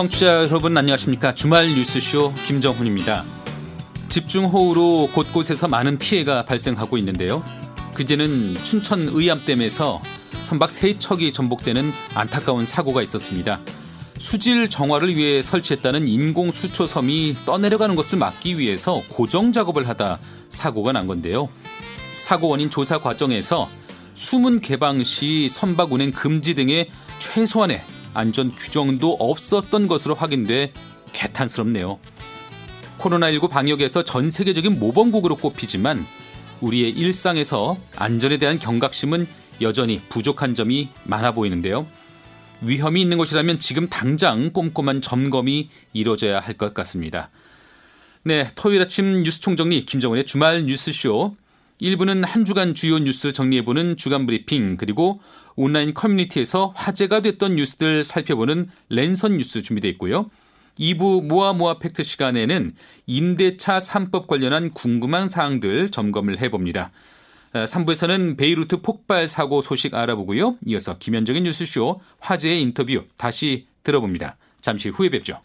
청취자 여러분 안녕하십니까 주말 뉴스쇼 김정훈입니다. 집중호우로 곳곳에서 많은 피해가 발생하고 있는데요. 그제는 춘천 의암댐에서 선박 세 척이 전복되는 안타까운 사고가 있었습니다. 수질 정화를 위해 설치했다는 인공 수초섬이 떠내려가는 것을 막기 위해서 고정 작업을 하다 사고가 난 건데요. 사고 원인 조사 과정에서 수문 개방 시 선박 운행 금지 등의 최소한의 안전 규정도 없었던 것으로 확인돼 개탄스럽네요. 코로나19 방역에서 전 세계적인 모범국으로 꼽히지만 우리의 일상에서 안전에 대한 경각심은 여전히 부족한 점이 많아 보이는데요. 위험이 있는 것이라면 지금 당장 꼼꼼한 점검이 이루어져야 할 것 같습니다. 네, 토요일 아침 뉴스 총정리 김정은의 주말 뉴스쇼 1부는 한 주간 주요 뉴스 정리해보는 주간 브리핑 그리고 온라인 커뮤니티에서 화제가 됐던 뉴스들 살펴보는 랜선 뉴스 준비되어 있고요. 2부 모아 모아 팩트 시간에는 임대차 3법 관련한 궁금한 사항들 점검을 해봅니다. 3부에서는 어, 베이루트 폭발 사고 소식 알아보고요. 이어서 김현정의 뉴스쇼 화제의 인터뷰 다시 들어봅니다. 잠시 후에 뵙죠.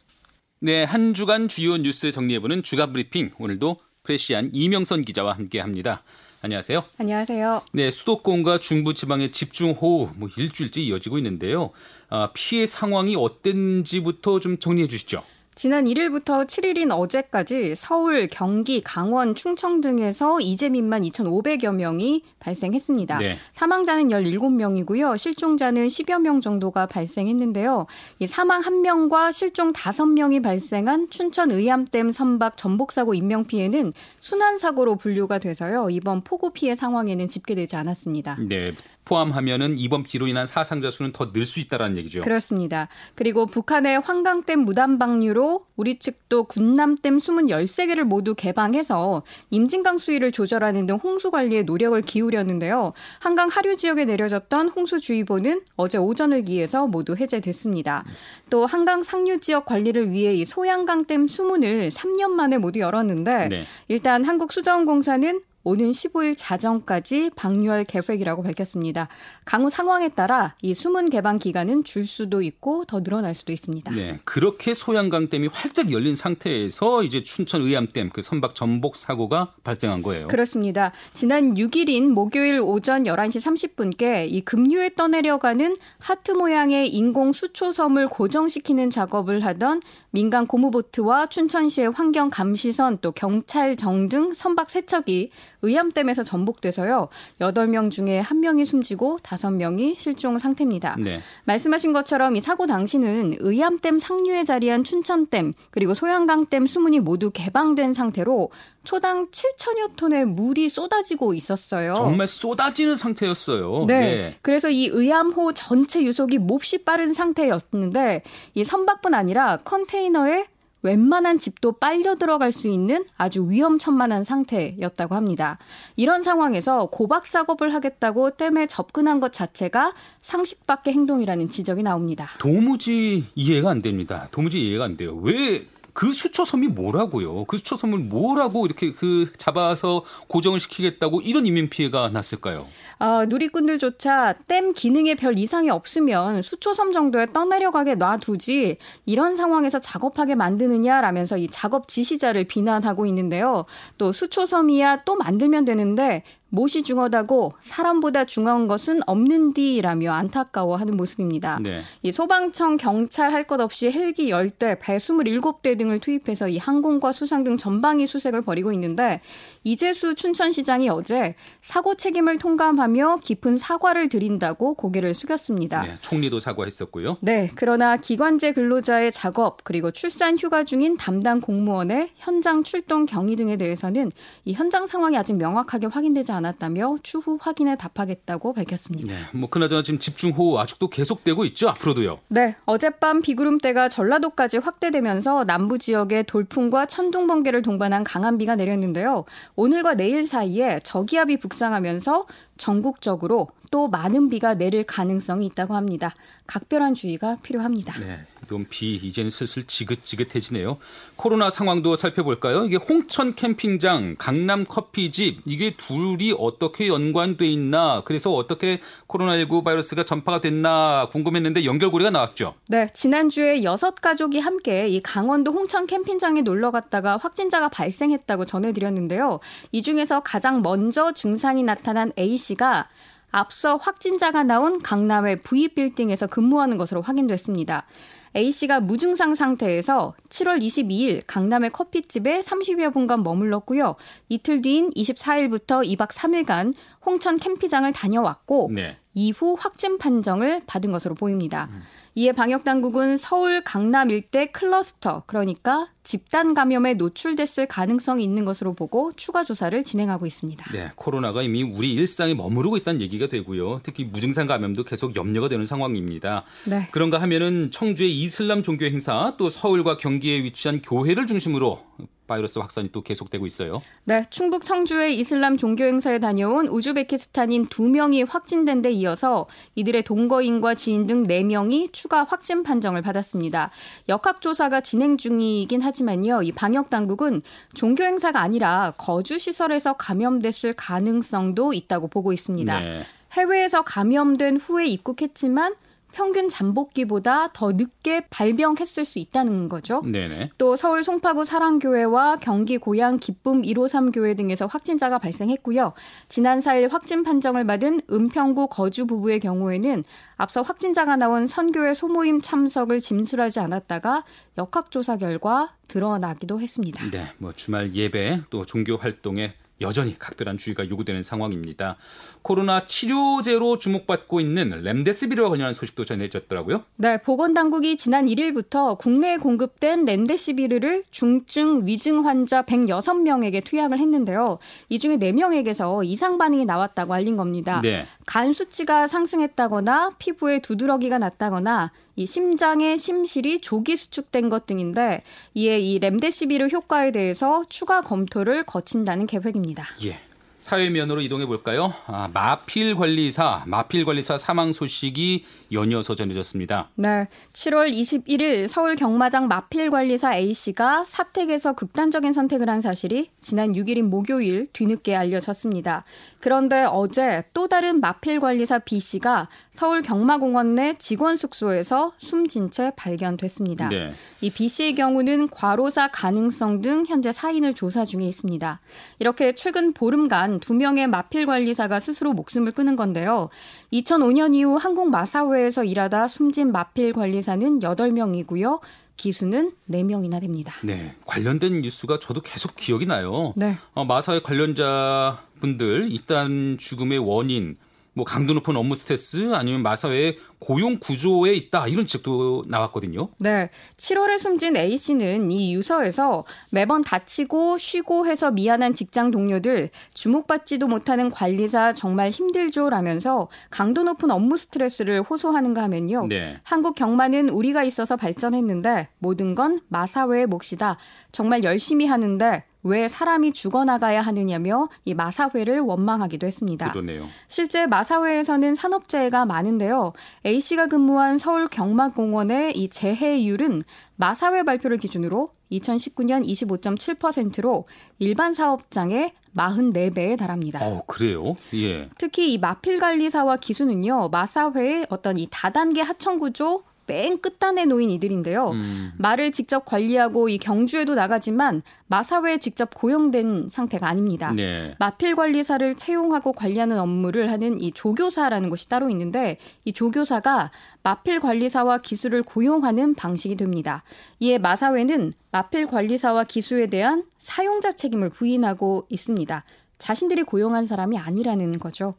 네, 한 주간 주요 뉴스 정리해보는 주간 브리핑 오늘도 프레시안 이명선 기자와 함께합니다. 안녕하세요. 안녕하세요. 네, 수도권과 중부 지방의 집중호우 뭐 일주일째 이어지고 있는데요. 아, 피해 상황이 어땠는지부터 좀 정리해 주시죠. 지난 1일부터 7일인 어제까지 서울, 경기, 강원, 충청 등에서 이재민만 2,500여 명이 발생했습니다. 네. 사망자는 17명이고요. 실종자는 10여 명 정도가 발생했는데요. 이 사망 1명과 실종 5명이 발생한 춘천 의암댐 선박 전복사고 인명피해는 순환사고로 분류가 돼서요. 이번 폭우 피해 상황에는 집계되지 않았습니다. 네. 포함하면은 이번 비로 인한 사상자 수는 더 늘 수 있다라는 얘기죠. 그렇습니다. 그리고 북한의 환강댐 무단 방류로 우리 측도 군남댐 수문 13개를 모두 개방해서 임진강 수위를 조절하는 등 홍수 관리에 노력을 기울였는데요. 한강 하류 지역에 내려졌던 홍수주의보는 어제 오전을 기해서 모두 해제됐습니다. 또 한강 상류 지역 관리를 위해 이 소양강댐 수문을 3년 만에 모두 열었는데 네. 일단 한국수자원공사는 오는 15일 자정까지 방류할 계획이라고 밝혔습니다. 강우 상황에 따라 이 수문 개방 기간은 줄 수도 있고 더 늘어날 수도 있습니다. 네, 그렇게 소양강댐이 활짝 열린 상태에서 이제 춘천 의암댐 그 선박 전복 사고가 발생한 거예요. 그렇습니다. 지난 6일인 목요일 오전 11시 30분께 이 급류에 떠내려가는 하트 모양의 인공 수초섬을 고정시키는 작업을 하던 민간 고무보트와 춘천시의 환경감시선 또 경찰정 등 선박 세척이 의암댐에서 전복돼서요. 8명 중에 1명이 숨지고 5명이 실종 상태입니다. 네. 말씀하신 것처럼 이 사고 당시는 의암댐 상류에 자리한 춘천댐 그리고 소양강댐 수문이 모두 개방된 상태로 초당 7천여 톤의 물이 쏟아지고 있었어요. 정말 쏟아지는 상태였어요. 네. 네. 그래서 이 의암호 전체 유속이 몹시 빠른 상태였는데 이 선박뿐 아니라 컨테이너에 웬만한 집도 빨려 들어갈 수 있는 아주 위험천만한 상태였다고 합니다. 이런 상황에서 고박 작업을 하겠다고 댐에 접근한 것 자체가 상식 밖의 행동이라는 지적이 나옵니다. 도무지 이해가 안 됩니다. 도무지 이해가 안 돼요. 왜 그 수초섬이 뭐라고요? 그 수초섬을 뭐라고 이렇게 그 잡아서 고정을 시키겠다고 이런 인명 피해가 났을까요? 아, 누리꾼들조차 댐 기능에 별 이상이 없으면 수초섬 정도에 떠내려가게 놔두지 이런 상황에서 작업하게 만드느냐라면서 이 작업 지시자를 비난하고 있는데요. 또 수초섬이야 또 만들면 되는데 못이 중하다고 사람보다 중요한 것은 없는디라며 안타까워하는 모습입니다. 네. 이 소방청, 경찰 할 것 없이 헬기 10대, 배 27대 등을 투입해서 이 항공과 수상 등 전방위 수색을 벌이고 있는데 이재수 춘천시장이 어제 사고 책임을 통감하며 깊은 사과를 드린다고 고개를 숙였습니다. 네, 총리도 사과했었고요. 네, 그러나 기관제 근로자의 작업 그리고 출산 휴가 중인 담당 공무원의 현장 출동 경위 등에 대해서는 이 현장 상황이 아직 명확하게 확인되지 않았 않았다며 추후 확인에 답하겠다고 밝혔습니다. 네, 뭐 그나저나 지금 집중호우 아직도 계속되고 있죠? 앞으로도요? 네, 어젯밤 비구름대가 전라도까지 확대되면서 남부 지역에 돌풍과 천둥 번개를 동반한 강한 비가 내렸는데요. 오늘과 내일 사이에 저기압이 북상하면서 전국적으로 또 많은 비가 내릴 가능성이 있다고 합니다. 각별한 주의가 필요합니다. 네, 좀비 이제는 슬슬 지긋지긋해지네요. 코로나 상황도 살펴볼까요? 이게 홍천 캠핑장, 강남 커피집 이게 둘이 어떻게 연관돼 있나? 그래서 어떻게 코로나19 바이러스가 전파가 됐나 궁금했는데 연결고리가 나왔죠. 네, 지난주에 여섯 가족이 함께 이 강원도 홍천 캠핑장에 놀러 갔다가 확진자가 발생했다고 전해드렸는데요. 이 중에서 가장 먼저 증상이 나타난 A 씨가 앞서 확진자가 나온 강남의 V빌딩에서 근무하는 것으로 확인됐습니다. A씨가 무증상 상태에서 7월 22일 강남의 커피집에 30여 분간 머물렀고요. 이틀 뒤인 24일부터 2박 3일간 홍천 캠핑장을 다녀왔고 네. 이후 확진 판정을 받은 것으로 보입니다. 음. 이에 방역 당국은 서울 강남 일대 클러스터 그러니까 집단 감염에 노출됐을 가능성이 있는 것으로 보고 추가 조사를 진행하고 있습니다. 네, 코로나가 이미 우리 일상에 머무르고 있다는 얘기가 되고요. 특히 무증상 감염도 계속 염려가 되는 상황입니다. 네. 그런가 하면은 청주의 이슬람 종교 행사 또 서울과 경기에 위치한 교회를 중심으로 바이러스 확산이 또 계속되고 있어요. 네, 충북 청주의 이슬람 종교 행사에 다녀온 우즈베키스탄인 두 명이 확진된 데 이어서 이들의 동거인과 지인 등 4명이 추가 확진 판정을 받았습니다. 역학조사가 진행 중이긴 하지만요. 이 방역 당국은 종교 행사가 아니라 거주 시설에서 감염됐을 가능성도 있다고 보고 있습니다. 네. 해외에서 감염된 후에 입국했지만 평균 잠복기보다 더 늦게 발병했을 수 있다는 거죠. 네네. 또 서울 송파구 사랑교회와 경기 고양 기쁨 153 교회 등에서 확진자가 발생했고요. 지난 4일 확진 판정을 받은 은평구 거주 부부의 경우에는 앞서 확진자가 나온 선교회 소모임 참석을 짐술하지 않았다가 역학조사 결과 드러나기도 했습니다. 네, 뭐 주말 예배 또 종교 활동에 여전히 각별한 주의가 요구되는 상황입니다. 코로나 치료제로 주목받고 있는 렘데시비르와 관련한 소식도 전해졌더라고요. 네, 보건 당국이 지난 1일부터 국내에 공급된 렘데시비르를 중증 위증 환자 106명에게 투약을 했는데요. 이 중에 4명에게서 이상 반응이 나왔다고 알린 겁니다. 네. 간 수치가 상승했다거나 피부에 두드러기가 났다거나 이 심장의 심실이 조기 수축된 것 등인데 이에 이 렘데시비르 효과에 대해서 추가 검토를 거친다는 계획입니다. 예. 사회면으로 이동해 볼까요? 아, 마필 관리사, 마필 관리사 사망 소식이 연이어서 전해졌습니다. 네. 7월 21일 서울 경마장 마필 관리사 A씨가 사택에서 극단적인 선택을 한 사실이 지난 6일인 목요일 뒤늦게 알려졌습니다. 그런데 어제 또 다른 마필 관리사 B씨가 서울 경마공원 내 직원 숙소에서 숨진 채 발견됐습니다. 네. 이 B씨의 경우는 과로사 가능성 등 현재 사인을 조사 중에 있습니다. 이렇게 최근 보름간 두 명의 마필 관리사가 스스로 목숨을 끊은 건데요. 2005년 이후 한국 마사회에서 일하다 숨진 마필 관리사는 8명이고요. 기수는 4명이나 됩니다. 네. 관련된 뉴스가 저도 계속 기억이 나요. 네. 어, 마사회 관련자 분들 일단 죽음의 원인 뭐 강도 높은 업무 스트레스 아니면 마사회의 고용 구조에 있다 이런 지적도 나왔거든요. 네. 7월에 숨진 A 씨는 이 유서에서 매번 다치고 쉬고 해서 미안한 직장 동료들 주목받지도 못하는 관리사 정말 힘들죠라면서 강도 높은 업무 스트레스를 호소하는가 하면요. 네. 한국 경마는 우리가 있어서 발전했는데 모든 건 마사회의 몫이다. 정말 열심히 하는데 왜 사람이 죽어나가야 하느냐며 이 마사회를 원망하기도 했습니다. 그러네요. 실제 마사회에서는 산업재해가 많은데요. A 씨가 근무한 서울 경마공원의 이 재해율은 마사회 발표를 기준으로 2019년 25.7%로 일반 사업장의 44배에 달합니다. 어, 그래요? 예. 특히 이 마필 관리사와 기수는요, 마사회의 어떤 이 다단계 하청 구조 맨 끝단에 놓인 이들인데요. 음. 말을 직접 관리하고 이 경주에도 나가지만 마사회에 직접 고용된 상태가 아닙니다. 네. 마필 관리사를 채용하고 관리하는 업무를 하는 이 조교사라는 곳이 따로 있는데 이 조교사가 마필 관리사와 기수를 고용하는 방식이 됩니다. 이에 마사회는 마필 관리사와 기수에 대한 사용자 책임을 부인하고 있습니다. 자신들이 고용한 사람이 아니라는 거죠.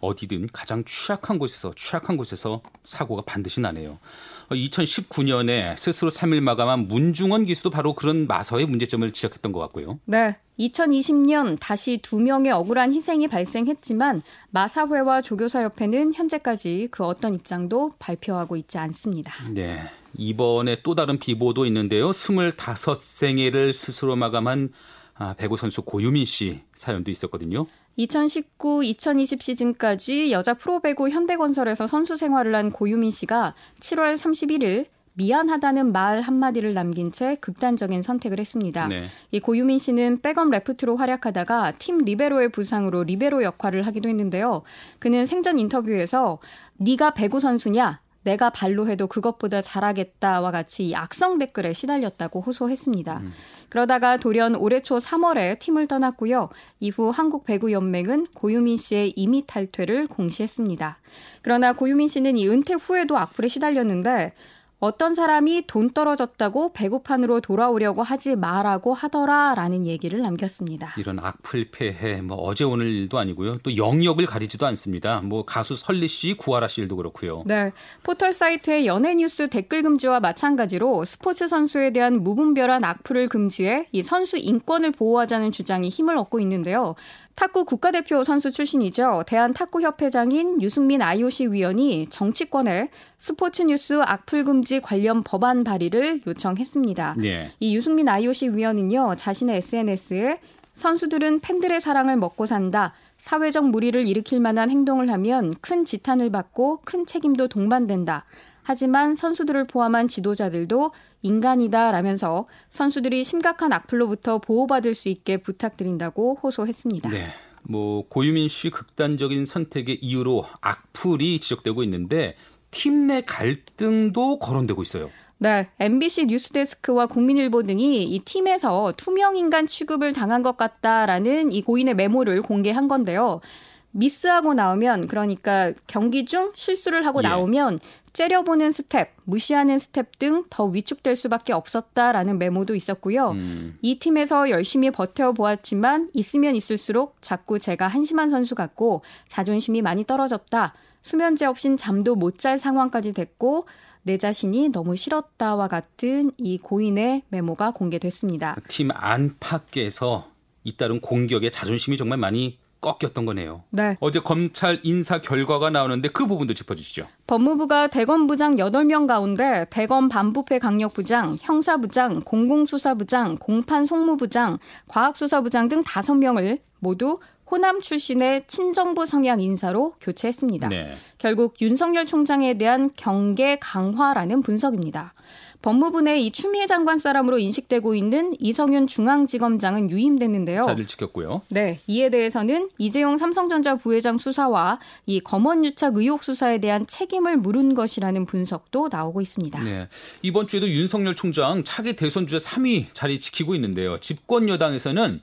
어디든 가장 취약한 곳에서 취약한 곳에서 사고가 반드시 나네요. 2019년에 스스로 3일 마감한 문중원 기수도 바로 그런 마서의 문제점을 지적했던 것 같고요. 네. 2020년 다시 두 명의 억울한 희생이 발생했지만 마사회와 조교사협회는 현재까지 그 어떤 입장도 발표하고 있지 않습니다. 네. 이번에 또 다른 비보도 있는데요. 25생애를 스스로 마감한 아, 배구 선수 고유민 씨 사연도 있었거든요. 2019-2020 시즌까지 여자 프로배구 현대건설에서 선수 생활을 한 고유민 씨가 7월 31일 미안하다는 말 한마디를 남긴 채 극단적인 선택을 했습니다. 네. 이 고유민 씨는 백업 레프트로 활약하다가 팀 리베로의 부상으로 리베로 역할을 하기도 했는데요. 그는 생전 인터뷰에서 네가 배구 선수냐? 내가 발로 해도 그것보다 잘하겠다와 같이 악성 댓글에 시달렸다고 호소했습니다. 음. 그러다가 돌연 올해 초 3월에 팀을 떠났고요. 이후 한국 배구 연맹은 고유민 씨의 임의 탈퇴를 공시했습니다. 그러나 고유민 씨는 이 은퇴 후에도 악플에 시달렸는데 어떤 사람이 돈 떨어졌다고 배구판으로 돌아오려고 하지 마라고 하더라라는 얘기를 남겼습니다. 이런 악플 폐해 뭐 어제 오늘 일도 아니고요. 또 영역을 가리지도 않습니다. 뭐 가수 설리 씨, 구하라 씨 일도 그렇고요. 네. 포털 사이트의 연예 뉴스 댓글 금지와 마찬가지로 스포츠 선수에 대한 무분별한 악플을 금지해 이 선수 인권을 보호하자는 주장이 힘을 얻고 있는데요. 탁구 국가대표 선수 출신이죠. 대한탁구협회장인 유승민 IOC 위원이 정치권에 스포츠 뉴스 악플 금지 관련 법안 발의를 요청했습니다. 네. 이 유승민 IOC 위원은요, 자신의 SNS에 선수들은 팬들의 사랑을 먹고 산다. 사회적 무리를 일으킬 만한 행동을 하면 큰 지탄을 받고 큰 책임도 동반된다. 하지만 선수들을 포함한 지도자들도 인간이다 라면서 선수들이 심각한 악플로부터 보호받을 수 있게 부탁드린다고 호소했습니다. 네. 뭐 고유민 씨 극단적인 선택의 이유로 악플이 지적되고 있는데 팀 내 갈등도 거론되고 있어요. 네, MBC 뉴스데스크와 국민일보 등이 이 팀에서 투명 인간 취급을 당한 것 같다라는 이 고인의 메모를 공개한 건데요. 미스하고 나오면 그러니까 경기 중 실수를 하고 예. 나오면 째려보는 스텝, 무시하는 스텝 등 더 위축될 수밖에 없었다라는 메모도 있었고요. 음. 이 팀에서 열심히 버텨보았지만 있으면 있을수록 자꾸 제가 한심한 선수 같고 자존심이 많이 떨어졌다. 수면제 없인 잠도 못 잘 상황까지 됐고 내 자신이 너무 싫었다와 같은 이 고인의 메모가 공개됐습니다. 팀 안팎에서 잇따른 공격에 자존심이 정말 많이 꺾였던 거네요. 네. 어제 검찰 인사 결과가 나오는데 그 부분도 짚어주시죠. 법무부가 대검 부장 8명 가운데 대검 반부패 강력부장, 형사부장, 공공수사부장, 공판 송무부장, 과학수사부장 등 5명을 모두 호남 출신의 친정부 성향 인사로 교체했습니다. 네. 결국 윤석열 총장에 대한 경계 강화라는 분석입니다. 법무부 내 이 추미애 장관 사람으로 인식되고 있는 이성윤 중앙지검장은 유임됐는데요. 자리를 지켰고요. 네, 이에 대해서는 이재용 삼성전자 부회장 수사와 이 검언 유착 의혹 수사에 대한 책임을 물은 것이라는 분석도 나오고 있습니다. 네, 이번 주에도 윤석열 총장 차기 대선 주자 3위 자리 지키고 있는데요. 집권 여당에서는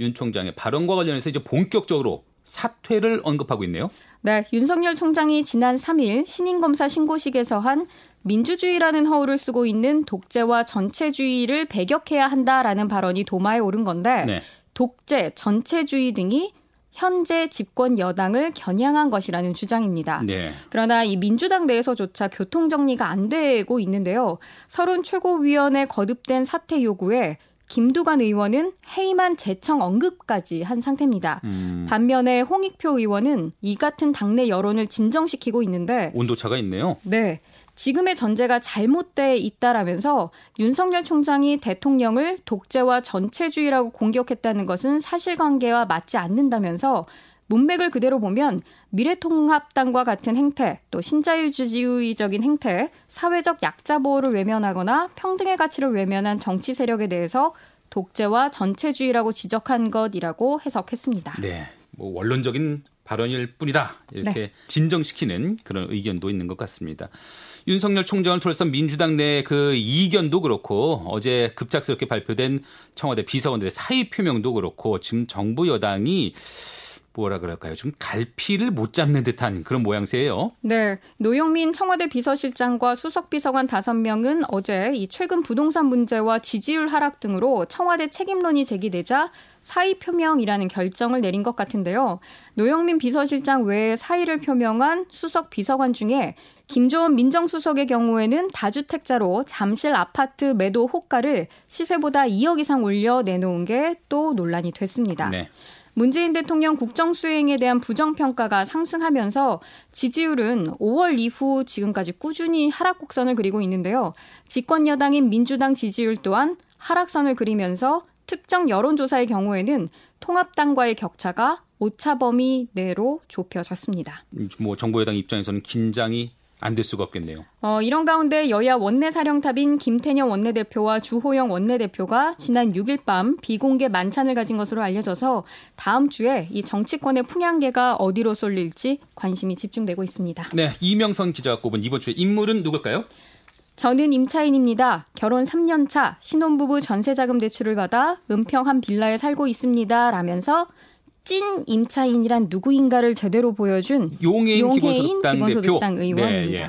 윤 총장의 발언과 관련해서 이제 본격적으로 사퇴를 언급하고 있네요. 네, 윤석열 총장이 지난 3일 신인검사 신고식에서 한 민주주의라는 허울을 쓰고 있는 독재와 전체주의를 배격해야 한다라는 발언이 도마에 오른 건데 네. 독재, 전체주의 등이 현재 집권 여당을 겨냥한 것이라는 주장입니다. 네. 그러나 이 민주당 내에서조차 교통 정리가 안 되고 있는데요. 서른 최고위원회 거듭된 사퇴 요구에 김두관 의원은 해임한 재청 언급까지 한 상태입니다. 음. 반면에 홍익표 의원은 이 같은 당내 여론을 진정시키고 있는데 온도차가 있네요. 네. 지금의 전제가 잘못돼 있다라면서 윤석열 총장이 대통령을 독재와 전체주의라고 공격했다는 것은 사실관계와 맞지 않는다면서 문맥을 그대로 보면 미래통합당과 같은 행태, 또 신자유주의적인 행태, 사회적 약자 보호를 외면하거나 평등의 가치를 외면한 정치 세력에 대해서 독재와 전체주의라고 지적한 것이라고 해석했습니다. 네. 뭐 원론적인 발언일 뿐이다. 이렇게 네. 진정시키는 그런 의견도 있는 것 같습니다. 윤석열 총장을 둘러싼 민주당 내 그 이견도 그렇고 어제 급작스럽게 발표된 청와대 비서관들의 사의 표명도 그렇고 지금 정부 여당이 뭐라 그럴까요? 좀 갈피를 못 잡는 듯한 그런 모양새예요. 네. 노영민 청와대 비서실장과 수석 비서관 5명은 어제 이 최근 부동산 문제와 지지율 하락 등으로 청와대 책임론이 제기되자 사의 표명이라는 결정을 내린 것 같은데요. 노영민 비서실장 외에 사의를 표명한 수석 비서관 중에 김조원 민정수석의 경우에는 다주택자로 잠실 아파트 매도 호가를 시세보다 2억 이상 올려 내놓은 게 또 논란이 됐습니다. 네. 문재인 대통령 국정 수행에 대한 부정 평가가 상승하면서 지지율은 5월 이후 지금까지 꾸준히 하락 곡선을 그리고 있는데요. 집권 여당인 민주당 지지율 또한 하락선을 그리면서 특정 여론조사의 경우에는 통합당과의 격차가 오차 범위 내로 좁혀졌습니다. 뭐 정부 여당 입장에서는 긴장이 안 될 수가 없겠네요. 어, 이런 가운데 여야 원내 사령탑인 김태년 원내대표와 주호영 원내대표가 지난 6일 밤 비공개 만찬을 가진 것으로 알려져서 다음 주에 이 정치권의 풍향계가 어디로 쏠릴지 관심이 집중되고 있습니다. 네, 이명선 기자가 꼽은 이번 주의 인물은 누굴까요? 저는 임차인입니다. 결혼 3년 차 신혼부부 전세자금 대출을 받아 은평 한 빌라에 살고 있습니다. 라면서 찐 임차인이란 누구인가를 제대로 보여준 용해인, 용해인 기본소득당, 대표. 의원입니다. 네, 예.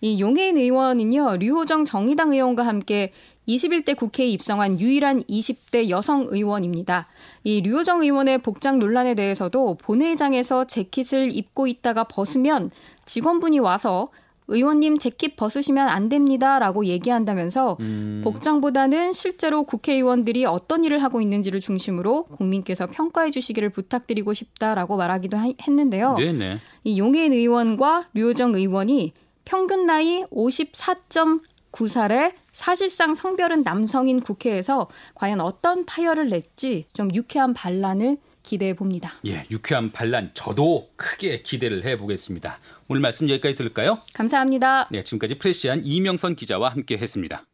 이 용해인 의원은요, 류호정 정의당 의원과 함께 21대 국회에 입성한 유일한 20대 여성 의원입니다. 이 류호정 의원의 복장 논란에 대해서도 본회의장에서 재킷을 입고 있다가 벗으면 직원분이 와서 의원님 재킷 벗으시면 안 됩니다라고 얘기한다면서 음. 복장보다는 실제로 국회의원들이 어떤 일을 하고 있는지를 중심으로 국민께서 평가해 주시기를 부탁드리고 싶다라고 말하기도 하- 했는데요. 네네. 이 용해인 의원과 류호정 의원이 평균 나이 54.9살에 사실상 성별은 남성인 국회에서 과연 어떤 파열을 낼지 좀 유쾌한 반란을 기대해 봅니다. 예, 유쾌한 반란 저도 크게 기대를 해 보겠습니다. 오늘 말씀 여기까지 들을까요? 감사합니다. 네, 지금까지 프레시안 이명선 기자와 함께 했습니다.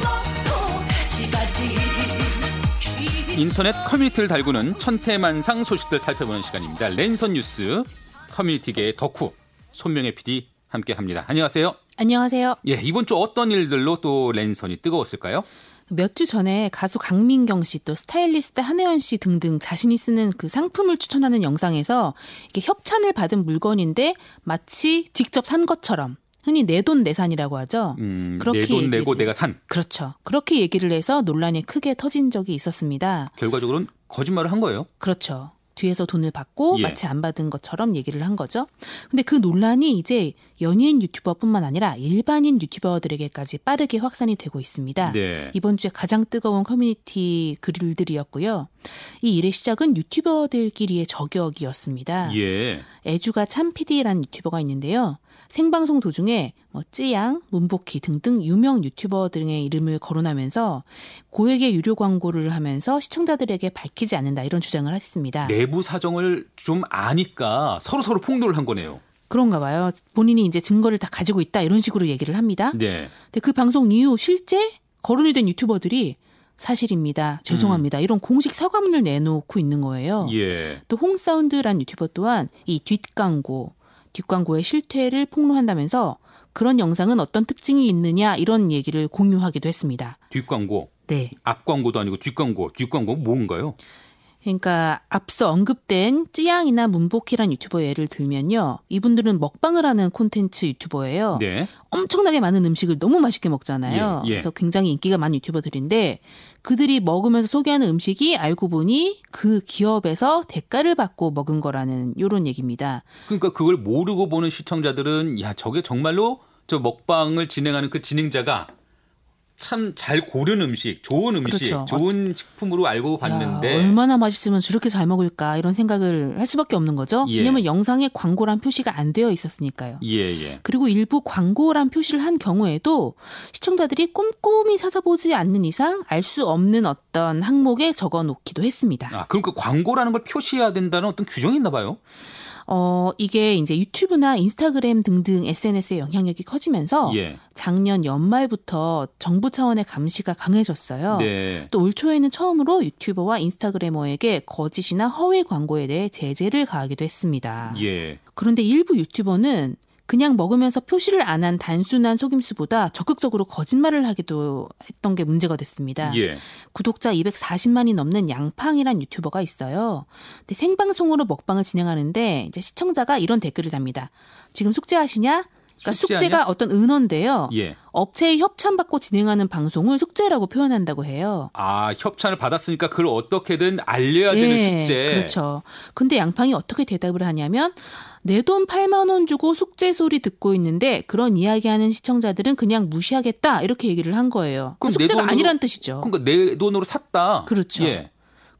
법도 가지가지 인터넷 커뮤니티를 달구는 천태만상 소식들 살펴보는 시간입니다. 랜선 뉴스 커뮤니티계의 덕후 손명혜 PD 함께합니다. 안녕하세요. 안녕하세요. 예, 이번 주 어떤 일들로 또 랜선이 뜨거웠을까요? 몇 주 전에 가수 강민경 씨 또 스타일리스트 한혜연 씨 등등 자신이 쓰는 그 상품을 추천하는 영상에서 이게 협찬을 받은 물건인데 마치 직접 산 것처럼 흔히 내 돈 내산이라고 하죠. 음, 그렇게 내 돈 내고 내가 산. 그렇죠. 그렇게 얘기를 해서 논란이 크게 터진 적이 있었습니다. 결과적으로는 거짓말을 한 거예요. 그렇죠. 뒤에서 돈을 받고 예. 마치 안 받은 것처럼 얘기를 한 거죠. 근데 그 논란이 이제 연예인 유튜버뿐만 아니라 일반인 유튜버들에게까지 빠르게 확산이 되고 있습니다. 네. 이번 주에 가장 뜨거운 커뮤니티 글들이었고요. 이 일의 시작은 유튜버들끼리의 저격이었습니다. 예. 애주가 참PD라는 유튜버가 있는데요. 생방송 도중에 뭐 찌양, 문복희 등등 유명 유튜버 등의 이름을 거론하면서 고액의 유료 광고를 하면서 시청자들에게 밝히지 않는다 이런 주장을 했습니다. 내부 사정을 좀 아니까 서로 서로 폭로를 한 거네요. 그런가 봐요. 본인이 이제 증거를 다 가지고 있다 이런 식으로 얘기를 합니다. 네. 근데 그 방송 이후 실제 거론이 된 유튜버들이 사실입니다. 죄송합니다. 이런 공식 사과문을 내놓고 있는 거예요. 예. 또 홍사운드란 유튜버 또한 이 뒷광고, 뒷광고의 실태를 폭로한다면서 그런 영상은 어떤 특징이 있느냐 이런 얘기를 공유하기도 했습니다. 뒷광고. 네. 앞광고도 아니고 뒷광고. 뒷광고 뭔가요? 그러니까 앞서 언급된 찌양이나 문복희란 유튜버 예를 들면요. 이분들은 먹방을 하는 콘텐츠 유튜버예요. 네. 엄청나게 많은 음식을 너무 맛있게 먹잖아요. 예, 예. 그래서 굉장히 인기가 많은 유튜버들인데 그들이 먹으면서 소개하는 음식이 알고 보니 그 기업에서 대가를 받고 먹은 거라는 요런 얘기입니다. 그러니까 그걸 모르고 보는 시청자들은 야 저게 정말로 저 먹방을 진행하는 그 진행자가 참 잘 고른 음식, 좋은 음식, 그렇죠. 좋은 식품으로 알고 봤는데 야, 얼마나 맛있으면 저렇게 잘 먹을까 이런 생각을 할 수밖에 없는 거죠. 예. 왜냐면 영상에 광고란 표시가 안 되어 있었으니까요. 예, 예. 그리고 일부 광고란 표시를 한 경우에도 시청자들이 꼼꼼히 찾아보지 않는 이상 알 수 없는 어떤 항목에 적어 놓기도 했습니다. 아, 그럼 그 광고라는 걸 표시해야 된다는 어떤 규정이 있나 봐요? 어, 이게 이제 유튜브나 인스타그램 등등 SNS의 영향력이 커지면서 예. 작년 연말부터 정부 차원의 감시가 강해졌어요. 네. 또올 초에는 처음으로 유튜버와 인스타그래머에게 거짓이나 허위 광고에 대해 제재를 가하기도 했습니다. 예. 그런데 일부 유튜버는 그냥 먹으면서 표시를 안 한 단순한 속임수보다 적극적으로 거짓말을 하기도 했던 게 문제가 됐습니다. 예. 구독자 240만이 넘는 양팡이란 유튜버가 있어요. 근데 생방송으로 먹방을 진행하는데 이제 시청자가 이런 댓글을 답니다. 지금 숙제하시냐? 그러니까? 숙제가 어떤 은어인데요. 예. 업체에 협찬받고 진행하는 방송을 숙제라고 표현한다고 해요. 아, 협찬을 받았으니까 그걸 어떻게든 알려야 되는 숙제. 그렇죠. 근데 양팡이 어떻게 대답을 하냐면 내 돈 8만 원 주고 숙제 소리 듣고 있는데 그런 이야기하는 시청자들은 그냥 무시하겠다 이렇게 얘기를 한 거예요. 그럼 내 숙제가 돈으로- 아니란 뜻이죠. 그러니까 내 돈으로 샀다. 그렇죠. 예.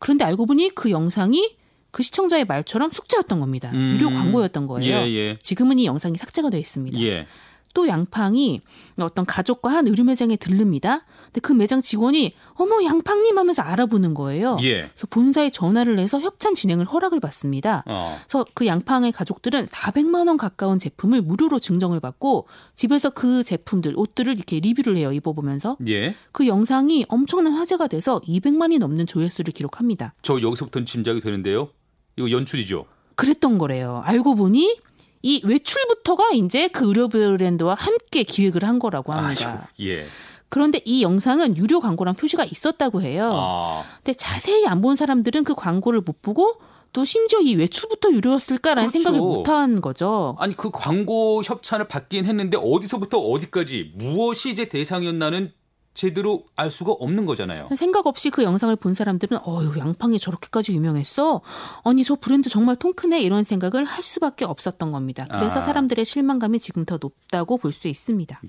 그런데 알고 보니 그 영상이 그 시청자의 말처럼 숙제였던 겁니다. 음. 유료 광고였던 거예요. 예, 예. 지금은 이 영상이 삭제가 되어 있습니다. 예. 또 양팡이 어떤 가족과 한 의류 매장에 들릅니다. 근데 그 매장 직원이 어머 양팡님 하면서 알아보는 거예요. 예. 그래서 본사에 전화를 해서 협찬 진행을 허락을 받습니다. 어. 그래서 그 양팡의 가족들은 400만 원 가까운 제품을 무료로 증정을 받고 집에서 그 제품들 옷들을 이렇게 리뷰를 해요 입어보면서 예. 그 영상이 엄청난 화제가 돼서 200만이 넘는 조회수를 기록합니다. 저 여기서부터는 짐작이 되는데요. 이거 연출이죠. 그랬던 거래요. 알고 보니 이 외출부터가 이제 그 의료 브랜드와 함께 기획을 한 거라고 합니다. 아이고, 예. 그런데 이 영상은 유료 광고랑 표시가 있었다고 해요. 아. 근데 자세히 안 본 사람들은 그 광고를 못 보고 또 심지어 이 외출부터 유료였을까라는 그렇죠. 생각을 못한 거죠. 아니 그 광고 협찬을 받긴 했는데 어디서부터 어디까지 무엇이 이제 대상이었나는 제대로 알 수가 없는 거잖아요. 생각 없이 그 영상을 본 사람들은 어휴 양팡이 저렇게까지 유명했어? 아니 저 브랜드 정말 통크네 이런 생각을 할 수밖에 없었던 겁니다. 그래서 아. 사람들의 실망감이 지금 더 높다고 볼 수 있습니다.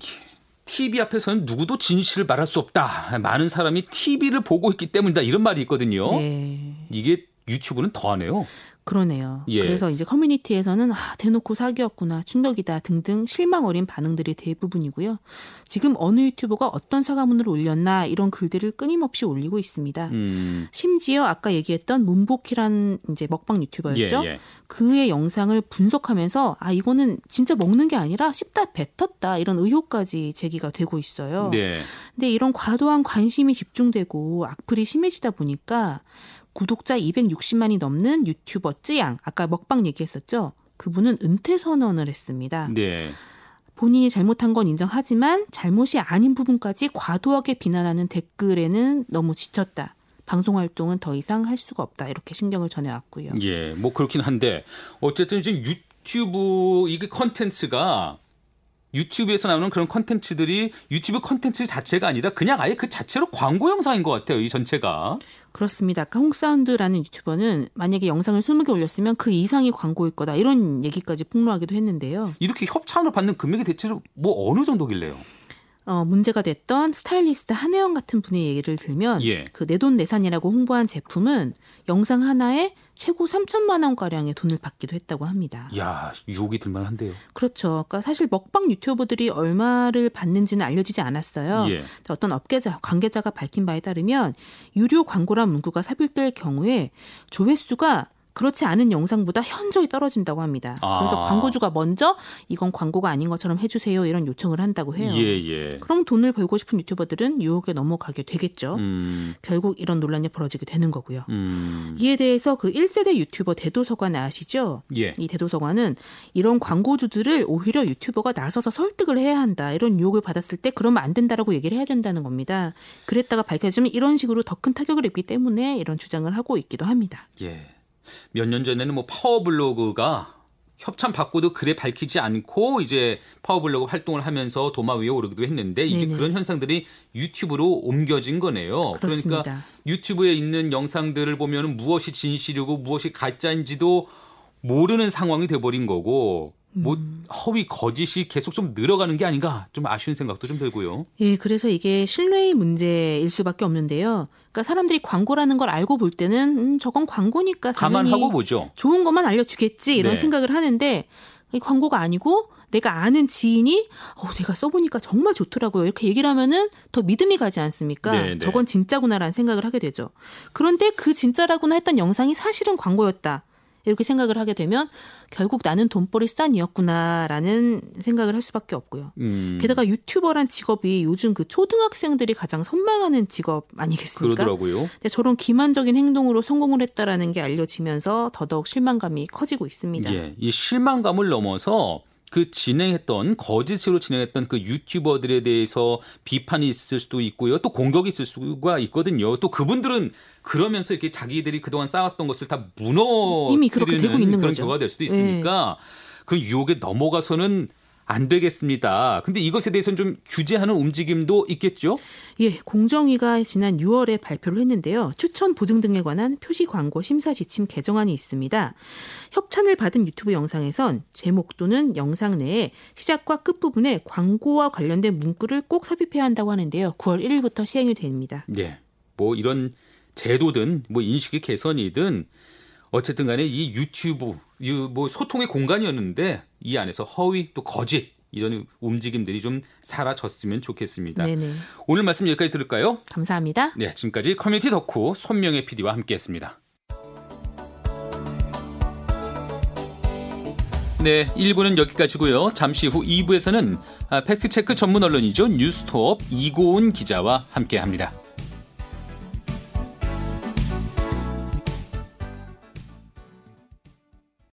TV 앞에서는 누구도 진실을 말할 수 없다. 많은 사람이 TV를 보고 있기 때문이다. 이런 말이 있거든요. 네. 이게 유튜브는 더하네요. 그러네요. 예. 그래서 이제 커뮤니티에서는 아, 대놓고 사기였구나, 충격이다 등등 실망 어린 반응들이 대부분이고요. 지금 어느 유튜버가 어떤 사과문을 올렸나 이런 글들을 끊임없이 올리고 있습니다. 음. 심지어 아까 얘기했던 문복희란 이제 먹방 유튜버였죠. 예, 예. 그의 영상을 분석하면서 아 이거는 진짜 먹는 게 아니라 씹다 뱉었다 이런 의혹까지 제기가 되고 있어요. 네. 근데 이런 과도한 관심이 집중되고 악플이 심해지다 보니까 구독자 260만이 넘는 유튜버 쯔양 아까 먹방 얘기했었죠. 그분은 은퇴 선언을 했습니다. 네. 본인이 잘못한 건 인정하지만 잘못이 아닌 부분까지 과도하게 비난하는 댓글에는 너무 지쳤다. 방송 활동은 더 이상 할 수가 없다. 이렇게 신경을 전해왔고요. 예. 뭐 그렇긴 한데 어쨌든 지금 유튜브 이게 컨텐츠가 유튜브에서 나오는 그런 컨텐츠들이 유튜브 컨텐츠 자체가 아니라 그냥 아예 그 자체로 광고 영상인 것 같아요. 이 전체가. 그렇습니다. 아까 홍사운드라는 유튜버는 만약에 영상을 20개 올렸으면 그 이상이 광고일 거다. 이런 얘기까지 폭로하기도 했는데요. 이렇게 협찬을 받는 금액이 대체로 뭐 어느 정도길래요? 어, 문제가 됐던 스타일리스트 한혜영 같은 분의 얘기를 들면 예. 그 내돈내산이라고 홍보한 제품은 영상 하나에 최고 3천만 원 가량의 돈을 받기도 했다고 합니다. 야 유혹이 들만 한데요. 그렇죠. 그러니까 사실 먹방 유튜버들이 얼마를 받는지는 알려지지 않았어요. 예. 어떤 업계자 관계자가 밝힌 바에 따르면 유료 광고란 문구가 삽입될 경우에 조회수가 그렇지 않은 영상보다 현저히 떨어진다고 합니다. 아. 그래서 광고주가 먼저 이건 광고가 아닌 것처럼 해주세요 이런 요청을 한다고 해요. 예 예. 그럼 돈을 벌고 싶은 유튜버들은 유혹에 넘어가게 되겠죠. 음, 결국 이런 논란이 벌어지게 되는 거고요. 음, 이에 대해서 그 1세대 유튜버 대도서관 아시죠? 예. 이 대도서관은 이런 광고주들을 오히려 유튜버가 나서서 설득을 해야 한다. 이런 유혹을 받았을 때 그러면 안 된다라고 얘기를 해야 된다는 겁니다. 그랬다가 밝혀지면 이런 식으로 더 큰 타격을 입기 때문에 이런 주장을 하고 있기도 합니다. 예. 몇 년 전에는 뭐 파워블로그가 협찬 받고도 글에 밝히지 않고 이제 파워블로그 활동을 하면서 도마 위에 오르기도 했는데 이제 네네. 그런 현상들이 유튜브로 옮겨진 거네요. 그렇습니다. 그러니까 유튜브에 있는 영상들을 보면 무엇이 진실이고 무엇이 가짜인지도 모르는 상황이 돼버린 거고 뭐 음. 허위 거짓이 계속 좀 늘어가는 게 아닌가 좀 아쉬운 생각도 좀 들고요. 예, 그래서 이게 신뢰의 문제일 수밖에 없는데요. 그러니까 사람들이 광고라는 걸 알고 볼 때는 음, 저건 광고니까 당연히 감안하고 보죠. 좋은 것만 알려주겠지 이런 네. 생각을 하는데 이 광고가 아니고 내가 아는 지인이 어 제가 써보니까 정말 좋더라고요 이렇게 얘기를 하면은 더 믿음이 가지 않습니까? 네, 네. 저건 진짜구나라는 생각을 하게 되죠. 그런데 그 진짜라고나 했던 영상이 사실은 광고였다. 이렇게 생각을 하게 되면 결국 나는 돈벌이 수단이었구나라는 생각을 할 수밖에 없고요. 음, 게다가 유튜버란 직업이 요즘 그 초등학생들이 가장 선망하는 직업 아니겠습니까? 그러더라고요. 근데 저런 기만적인 행동으로 성공을 했다라는 게 알려지면서 더더욱 실망감이 커지고 있습니다. 예, 이 실망감을 넘어서 그 진행했던 거짓으로 진행했던 그 유튜버들에 대해서 비판이 있을 수도 있고요. 또 공격이 있을 수가 있거든요. 또 그분들은 그러면서 이렇게 자기들이 그동안 쌓았던 것을 다 무너 이미 그렇게 되고 있는 그런 거죠. 결과가 될 수도 네. 있으니까 그 유혹에 넘어가서는 안 되겠습니다. 근데 이것에 대해서는 좀 규제하는 움직임도 있겠죠? 예, 공정위가 지난 6월에 발표를 했는데요. 추천 보증 등에 관한 표시 광고 심사 지침 개정안이 있습니다. 협찬을 받은 유튜브 영상에선 제목 또는 영상 내에 시작과 끝 부분에 광고와 관련된 문구를 꼭 삽입해야 한다고 하는데요. 9월 1일부터 시행이 됩니다. 예. 뭐 이런 제도든 뭐 인식의 개선이든 어쨌든 간에 이 유튜브 유- 뭐 소통의 공간이었는데 이 안에서 허위 또 거짓 이런 움직임들이 좀 사라졌으면 좋겠습니다. 네네. 오늘 말씀 여기까지 들을까요? 감사합니다. 네, 지금까지 커뮤니티 덕후 손명혜 PD와 함께했습니다. 네, 1부는 여기까지고요. 잠시 후 2부에서는 팩트체크 전문 언론이죠. 뉴스톱 이고은 기자와 함께합니다.